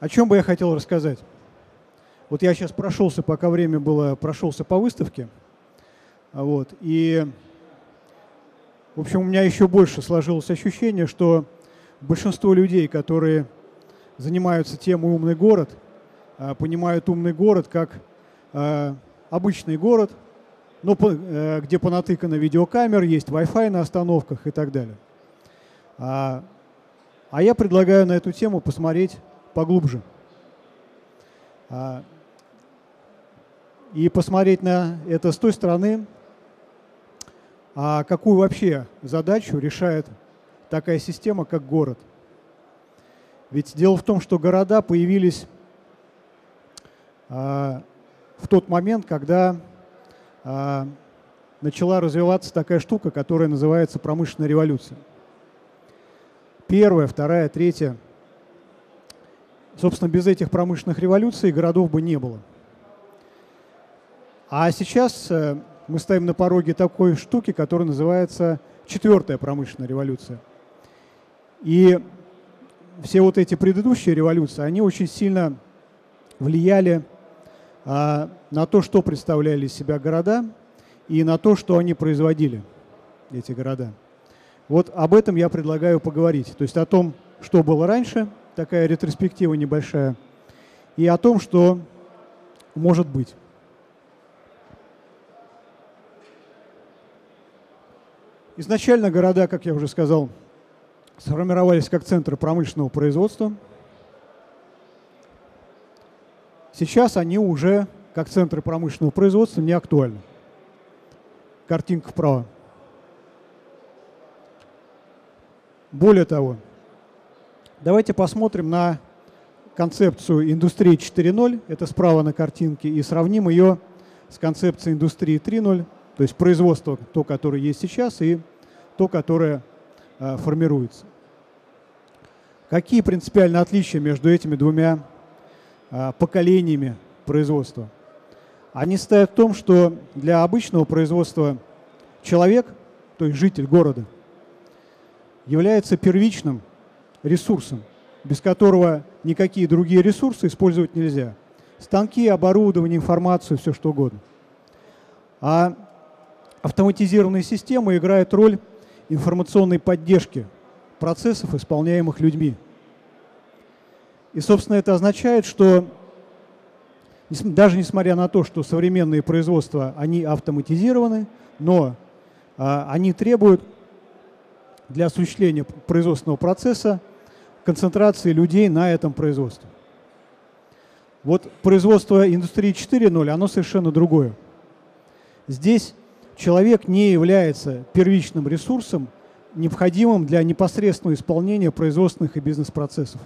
О чем бы я хотел рассказать? Вот я сейчас прошелся, пока время было, прошелся по выставке. Вот, и, в общем, у меня еще больше сложилось ощущение, что большинство людей, которые занимаются темой «умный город», а, понимают умный город как а, обычный город, но э, где понатыкано видеокамер, есть Wi-Fi на остановках и так далее. А, а я предлагаю на эту тему посмотреть поглубже. И посмотреть на это с той стороны, а какую вообще задачу решает такая система, как город. Ведь дело в том, что города появились а, в тот момент, когда а, начала развиваться такая штука, которая называется промышленная революция. Первая, вторая, третья. Собственно, без этих промышленных революций городов бы не было. А сейчас э, мы стоим на пороге такой штуки, которая называется четвертая промышленная революция. И все вот эти предыдущие революции, они очень сильно влияли а, на то, что представляли из себя города и на то, что они производили, эти города. Вот об этом я предлагаю поговорить. То есть о том, что было раньше, такая ретроспектива небольшая, и о том, что может быть. Изначально города, как я уже сказал, сформировались как центры промышленного производства. Сейчас они уже как центры промышленного производства не актуальны. Картинка вправо. Более того, давайте посмотрим на концепцию индустрии 4.0, это справа на картинке, и сравним ее с концепцией индустрии 3.0, то есть производство, то, которое есть сейчас, и то, которое э, формируется. Какие принципиальные отличия между этими двумя а, поколениями производства? Они стоят в том, что для обычного производства человек, то есть житель города, является первичным ресурсом, без которого никакие другие ресурсы использовать нельзя. Станки, оборудование, информацию, все что угодно. А автоматизированные системы играют роль информационной поддержки процессов, исполняемых людьми. И, собственно, это означает, что даже несмотря на то, что современные производства, они автоматизированы, но а, они требуют для осуществления производственного процесса концентрации людей на этом производстве. Вот производство индустрии 4.0, оно совершенно другое. Здесь человек не является первичным ресурсом, необходимым для непосредственного исполнения производственных и бизнес-процессов.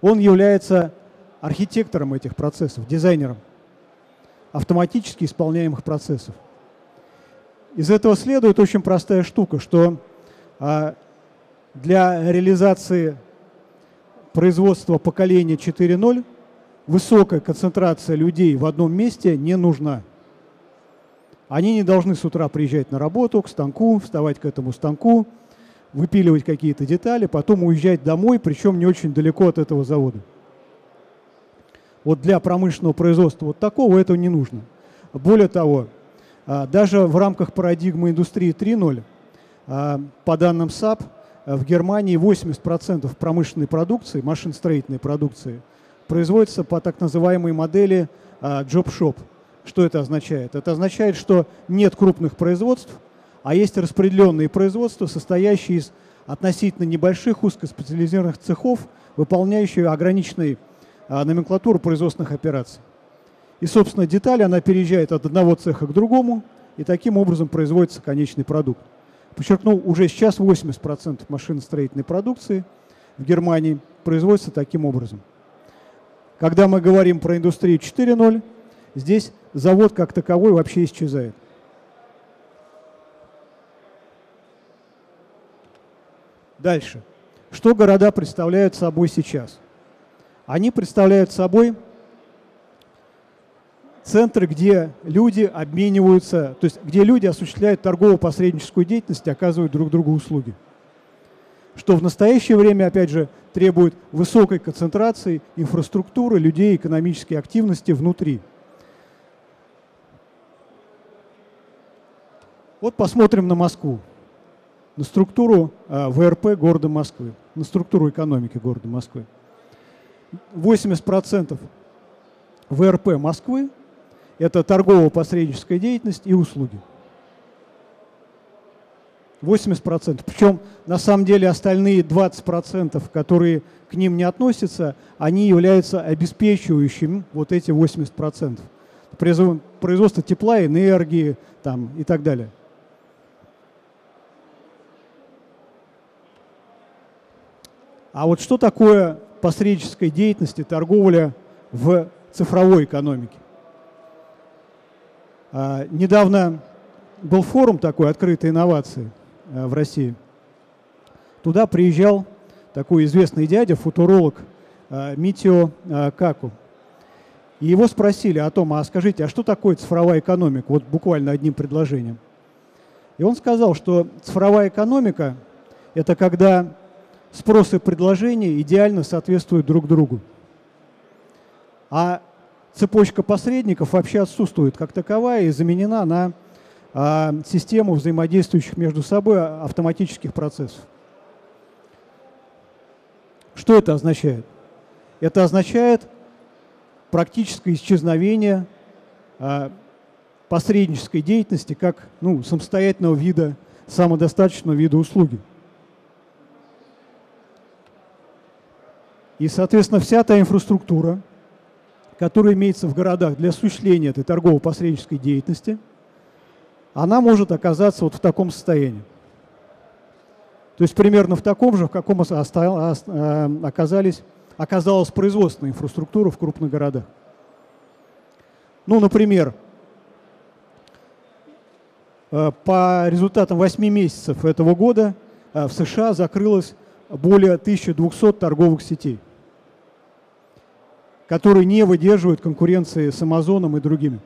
Он является архитектором этих процессов, дизайнером автоматически исполняемых процессов. Из этого следует очень простая штука, что а, для реализации производства поколения 4.0 высокая концентрация людей в одном месте не нужна. Они не должны с утра приезжать на работу, к станку, вставать к этому станку, выпиливать какие-то детали, потом уезжать домой, причем не очень далеко от этого завода. Вот для промышленного производства вот такого этого не нужно. Более того, а, даже в рамках парадигмы индустрии 3.0, а, по данным SAP, в Германии 80% промышленной продукции, машиностроительной продукции, производится по так называемой модели job-shop – что это означает? Это означает, что нет крупных производств, а есть распределенные производства, состоящие из относительно небольших узкоспециализированных цехов, выполняющие ограниченную а, номенклатуру производственных операций. И, собственно, деталь, она переезжает от одного цеха к другому, и таким образом производится конечный продукт. Подчеркну, уже сейчас 80% машиностроительной продукции в Германии производится таким образом. Когда мы говорим про индустрию 4.0, здесь завод как таковой вообще исчезает. Дальше. Что города представляют собой сейчас? Они представляют собой центры, где люди обмениваются, то есть где люди осуществляют торгово-посредническую деятельность и оказывают друг другу услуги. что в настоящее время, опять же, требует высокой концентрации инфраструктуры, людей, экономической активности внутри. Вот посмотрим на Москву, на структуру э, ВРП города Москвы, на структуру экономики города Москвы. 80% ВРП Москвы – это торгово-посредническая деятельность и услуги. 80%. Причем на самом деле остальные 20%, которые к ним не относятся, они являются обеспечивающими вот эти 80%. Производство тепла, энергии там, и так далее. А вот что такое посредническая деятельность и торговля в цифровой экономике? А, недавно был форум такой «Открытые инновации» а, в России. Туда приезжал такой известный дядя, футуролог а, Митио а, Каку. И его спросили о том, а скажите, а что такое цифровая экономика? Вот буквально одним предложением. И он сказал, что цифровая экономика – это когда спрос и предложение идеально соответствуют друг другу. А цепочка посредников вообще отсутствует как таковая и заменена на а, систему взаимодействующих между собой автоматических процессов. Что это означает? Это означает практическое исчезновение а, посреднической деятельности как ну, самостоятельного вида, самодостаточного вида услуги. И, соответственно, вся та инфраструктура, которая имеется в городах для осуществления этой торгово-посреднической деятельности, она может оказаться вот в таком состоянии. То есть примерно в таком же, в каком э, оказались, оказалась производственная инфраструктура в крупных городах. Ну, например, э, по результатам 8 месяцев этого года э, в США закрылось более 1200 торговых сетей которые не выдерживают конкуренции с Амазоном и другими.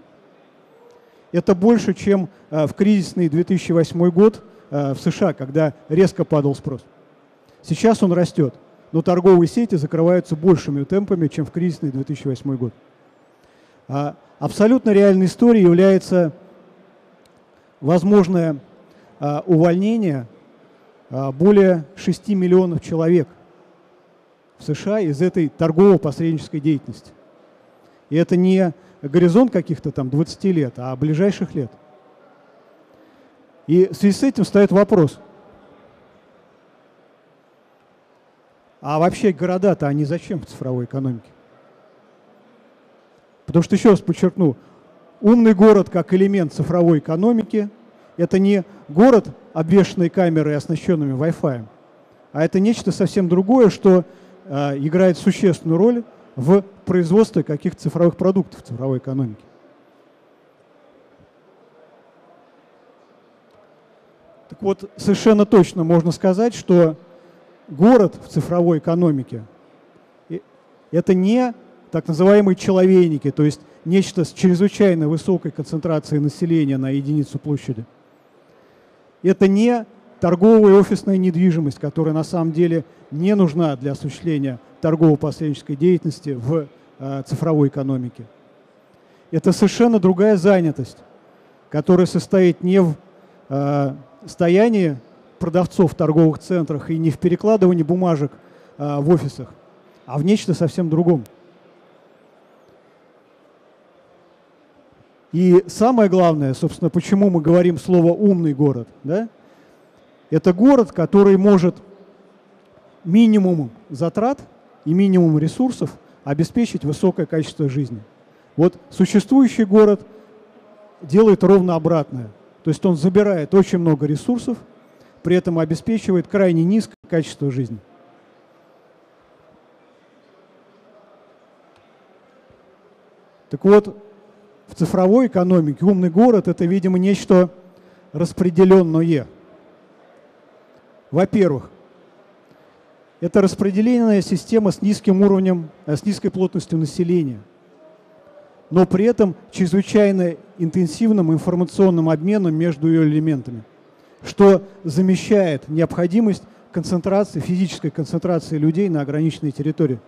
Это больше, чем э, в кризисный 2008 год э, в США, когда резко падал спрос. Сейчас он растет, но торговые сети закрываются большими темпами, чем в кризисный 2008 год. А абсолютно реальной историей является возможное э, увольнение более 6 миллионов человек – США из этой торгово-посреднической деятельности. И это не горизонт каких-то там 20 лет, а ближайших лет. И в связи с этим встает вопрос. А вообще города-то они зачем в цифровой экономике? Потому что, еще раз подчеркну, умный город как элемент цифровой экономики – это не город, обвешанный камерой и оснащенными Wi-Fi, а это нечто совсем другое, что играет существенную роль в производстве каких-то цифровых продуктов цифровой экономике. Так вот, совершенно точно можно сказать, что город в цифровой экономике – это не так называемые человейники, то есть нечто с чрезвычайно высокой концентрацией населения на единицу площади. Это не торговая и офисная недвижимость, которая на самом деле не нужна для осуществления торгово-посреднической деятельности в э, цифровой экономике. Это совершенно другая занятость, которая состоит не в э, стоянии продавцов в торговых центрах и не в перекладывании бумажек э, в офисах, а в нечто совсем другом. И самое главное, собственно, почему мы говорим слово «умный город», да, это город, который может минимум затрат и минимум ресурсов обеспечить высокое качество жизни. Вот существующий город делает ровно обратное. То есть он забирает очень много ресурсов, при этом обеспечивает крайне низкое качество жизни. Так вот, в цифровой экономике умный город – это, видимо, нечто распределенное. Во-первых, это распределенная система с низким уровнем, э, с низкой плотностью населения, но при этом чрезвычайно интенсивным информационным обменом между ее элементами, что замещает необходимость концентрации, физической концентрации людей на ограниченной территории.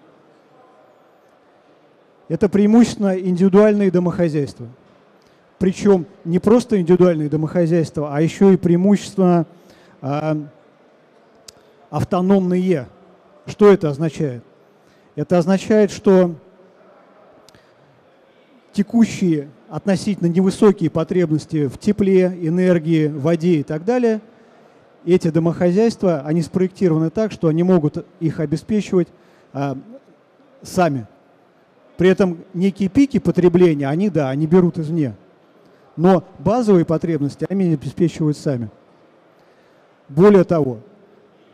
Это преимущественно индивидуальные домохозяйства. Причем не просто индивидуальные домохозяйства, а еще и преимущественно э, автономные. Что это означает? Это означает, что текущие относительно невысокие потребности в тепле, энергии, воде и так далее, эти домохозяйства, они спроектированы так, что они могут их обеспечивать а, сами. При этом некие пики потребления, они, да, они берут извне. Но базовые потребности они обеспечивают сами. Более того,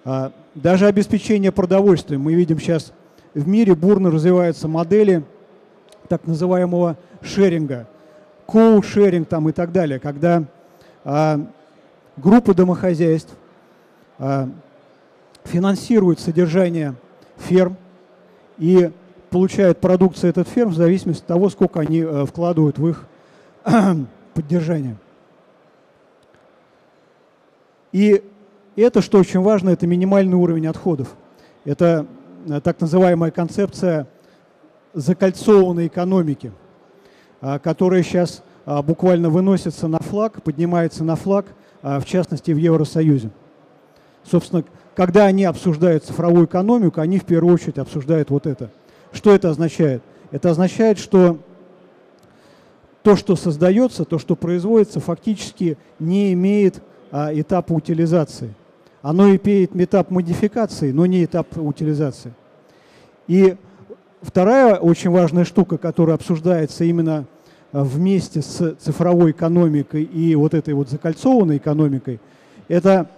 даже обеспечение продовольствием. Мы видим сейчас в мире бурно развиваются модели так называемого шеринга, коу-шеринг там и так далее, когда а, группы домохозяйств а, финансируют содержание ферм и получают продукцию этот ферм в зависимости от того, сколько они а, вкладывают в их поддержание. И это, что очень важно, это минимальный уровень отходов. Это э, так называемая концепция закольцованной экономики, а, которая сейчас а, буквально выносится на флаг, поднимается на флаг, а, в частности в Евросоюзе. Собственно, когда они обсуждают цифровую экономику, они в первую очередь обсуждают вот это. Что это означает? Это означает, что то, что создается, то, что производится, фактически не имеет этапа утилизации. Оно имеет этап модификации, но не этап утилизации. И вторая очень важная штука, которая обсуждается именно а, вместе с цифровой экономикой и вот этой вот закольцованной экономикой, это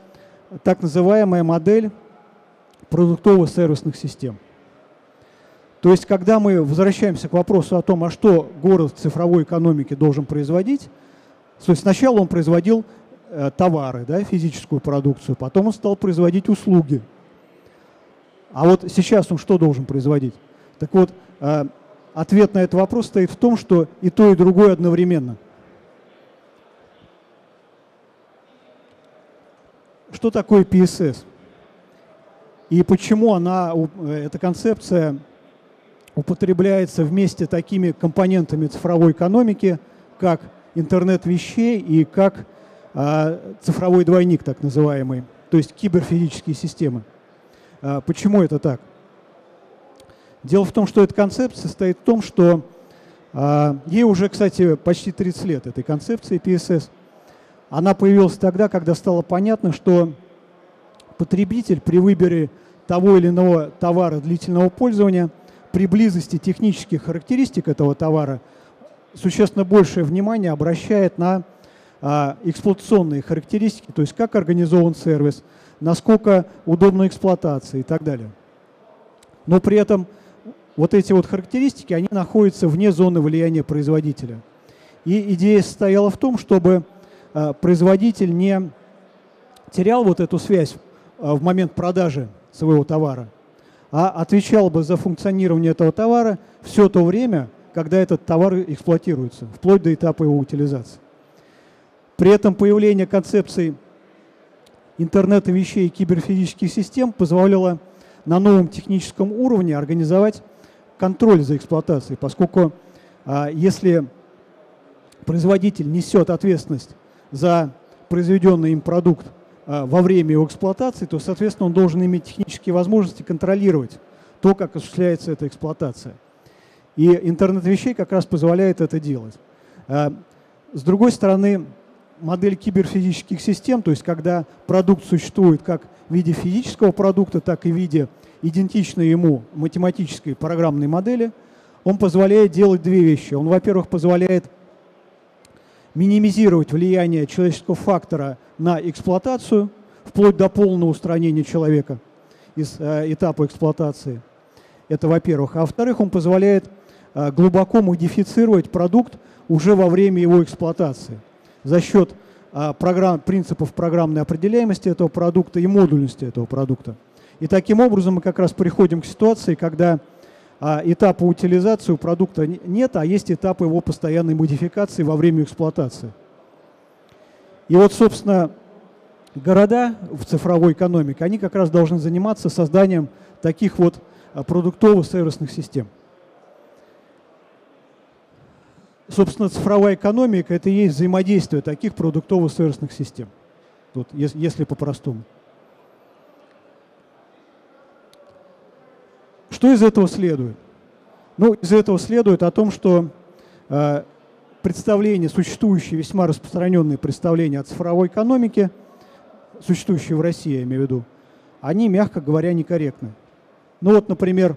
так называемая модель продуктово-сервисных систем. То есть, когда мы возвращаемся к вопросу о том, а что город в цифровой экономике должен производить, то есть сначала он производил э, товары, да, физическую продукцию, потом он стал производить услуги. А вот сейчас он что должен производить? Так вот, э, ответ на этот вопрос стоит в том, что и то, и другое одновременно. Что такое PSS? И почему она, э, эта концепция употребляется вместе такими компонентами цифровой экономики, как интернет вещей и как цифровой двойник, так называемый, то есть киберфизические системы. А, почему это так? Дело в том, что эта концепция состоит в том, что а, ей уже, кстати, почти 30 лет, этой концепции PSS. Она появилась тогда, когда стало понятно, что потребитель при выборе того или иного товара длительного пользования – при близости технических характеристик этого товара существенно большее внимание обращает на а, эксплуатационные характеристики, то есть как организован сервис, насколько удобна эксплуатация и так далее. Но при этом вот эти вот характеристики, они находятся вне зоны влияния производителя. И идея состояла в том, чтобы а, производитель не терял вот эту связь а, в момент продажи своего товара, а отвечал бы за функционирование этого товара все то время, когда этот товар эксплуатируется, вплоть до этапа его утилизации. При этом появление концепции интернета вещей и киберфизических систем позволило на новом техническом уровне организовать контроль за эксплуатацией, поскольку а, если производитель несет ответственность за произведенный им продукт а, во время его эксплуатации, то, соответственно, он должен иметь технические возможности контролировать то, как осуществляется эта эксплуатация. И интернет вещей как раз позволяет это делать. А, с другой стороны, модель киберфизических систем, то есть когда продукт существует как в виде физического продукта, так и в виде идентичной ему математической программной модели, он позволяет делать две вещи. Он, во-первых, позволяет минимизировать влияние человеческого фактора на эксплуатацию, вплоть до полного устранения человека из э, этапа эксплуатации. Это во-первых. А во-вторых, он позволяет э, глубоко модифицировать продукт уже во время его эксплуатации за счет э, программ, принципов программной определяемости этого продукта и модульности этого продукта. И таким образом мы как раз приходим к ситуации, когда а этапа утилизации у продукта нет, а есть этапы его постоянной модификации во время эксплуатации. И вот, собственно, города в цифровой экономике, они как раз должны заниматься созданием таких вот а, продуктово-сервисных систем. Собственно, цифровая экономика – это и есть взаимодействие таких продуктово-сервисных систем, вот, если по-простому. Что из этого следует? Ну, из этого следует о том, что э, представления, существующие, весьма распространенные представления о цифровой экономике, существующие в России, я имею в виду, они, мягко говоря, некорректны. Ну вот, например,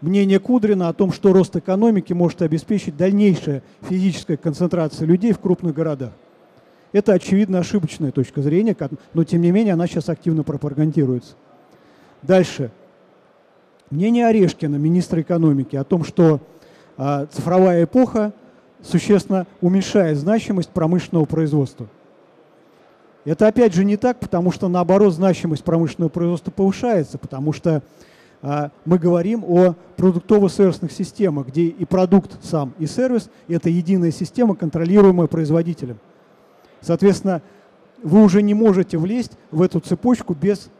мнение Кудрина о том, что рост экономики может обеспечить дальнейшая физическая концентрация людей в крупных городах. Это, очевидно, ошибочная точка зрения, но, тем не менее, она сейчас активно пропагандируется. Дальше. Мнение Орешкина, министра экономики, о том, что а, цифровая эпоха существенно уменьшает значимость промышленного производства. Это опять же не так, потому что наоборот значимость промышленного производства повышается, потому что мы говорим о продуктово-сервисных системах, где и продукт сам, и сервис – это единая система, контролируемая производителем. Соответственно, вы уже не можете влезть в эту цепочку без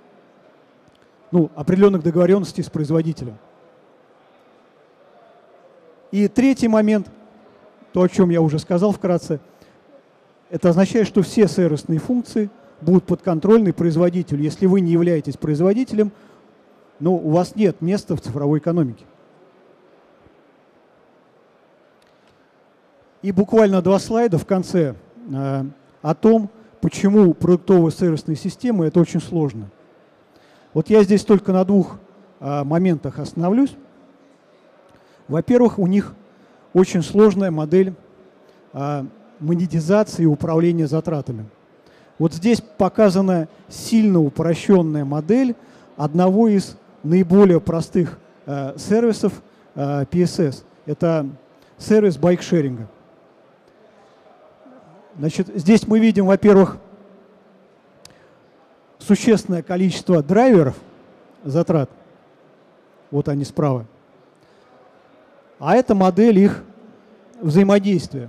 ну, определенных договоренностей с производителем. И третий момент, то, о чем я уже сказал вкратце, это означает, что все сервисные функции будут подконтрольны производителю. Если вы не являетесь производителем, ну, у вас нет места в цифровой экономике. И буквально два слайда в конце э, о том, почему продуктовые сервисные системы это очень сложно. Вот я здесь только на двух а, моментах остановлюсь. Во-первых, у них очень сложная модель а, монетизации и управления затратами. Вот здесь показана сильно упрощенная модель одного из наиболее простых а, сервисов а, PSS. Это сервис байкшеринга. Значит, здесь мы видим, во-первых, существенное количество драйверов затрат. Вот они справа. А это модель их взаимодействия.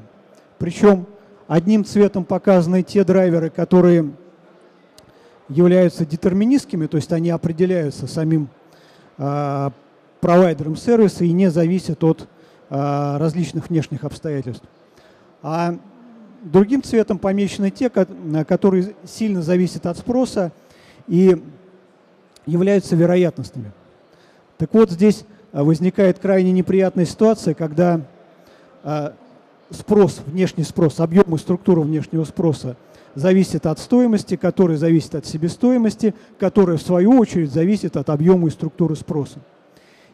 Причем одним цветом показаны те драйверы, которые являются детерминистскими, то есть они определяются самим э, провайдером сервиса и не зависят от э, различных внешних обстоятельств. А другим цветом помечены те, которые сильно зависят от спроса и являются вероятностными. Так вот, здесь возникает крайне неприятная ситуация, когда спрос, внешний спрос, объем и структура внешнего спроса зависит от стоимости, который зависит от себестоимости, которая в свою очередь зависит от объема и структуры спроса.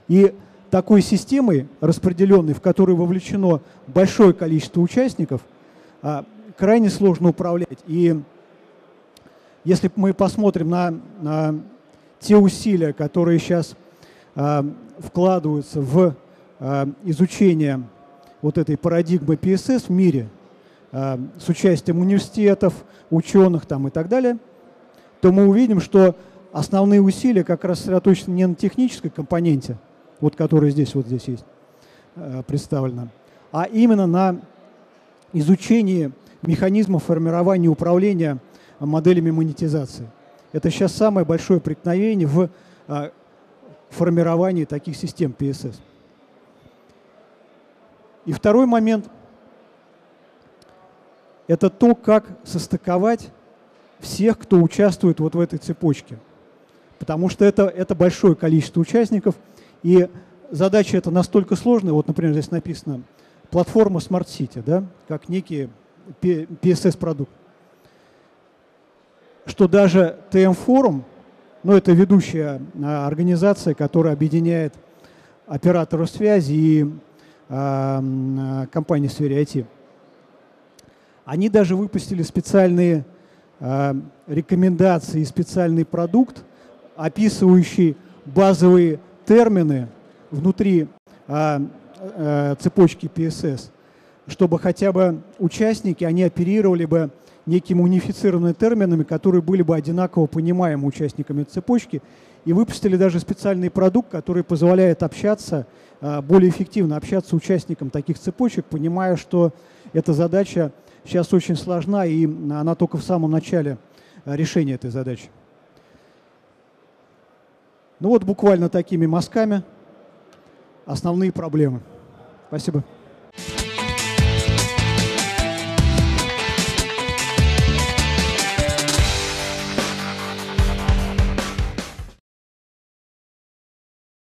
И такой системой распределенной, в которой вовлечено большое количество участников, а, крайне сложно управлять. И если мы посмотрим на, на те усилия, которые сейчас э, вкладываются в э, изучение вот этой парадигмы PSS в мире э, с участием университетов, ученых там и так далее, то мы увидим, что основные усилия как раз сосредоточены не на технической компоненте, вот которая здесь вот здесь есть э, представлена, а именно на изучении механизмов формирования управления моделями монетизации. Это сейчас самое большое преткновение в а, формировании таких систем PSS. И второй момент – это то, как состыковать всех, кто участвует вот в этой цепочке. Потому что это, это большое количество участников, и задача эта настолько сложная, вот, например, здесь написано платформа Smart City, да, как некий PSS-продукт что даже ТМ-форум, ну это ведущая а, организация, которая объединяет операторов связи и компании в сфере IT, они даже выпустили специальные а, рекомендации специальный продукт, описывающий базовые термины внутри а, а, цепочки PSS, чтобы хотя бы участники, они оперировали бы некими унифицированными терминами, которые были бы одинаково понимаемы участниками цепочки, и выпустили даже специальный продукт, который позволяет общаться, более эффективно общаться участникам таких цепочек, понимая, что эта задача сейчас очень сложна, и она только в самом начале решения этой задачи. Ну вот буквально такими мазками основные проблемы. Спасибо.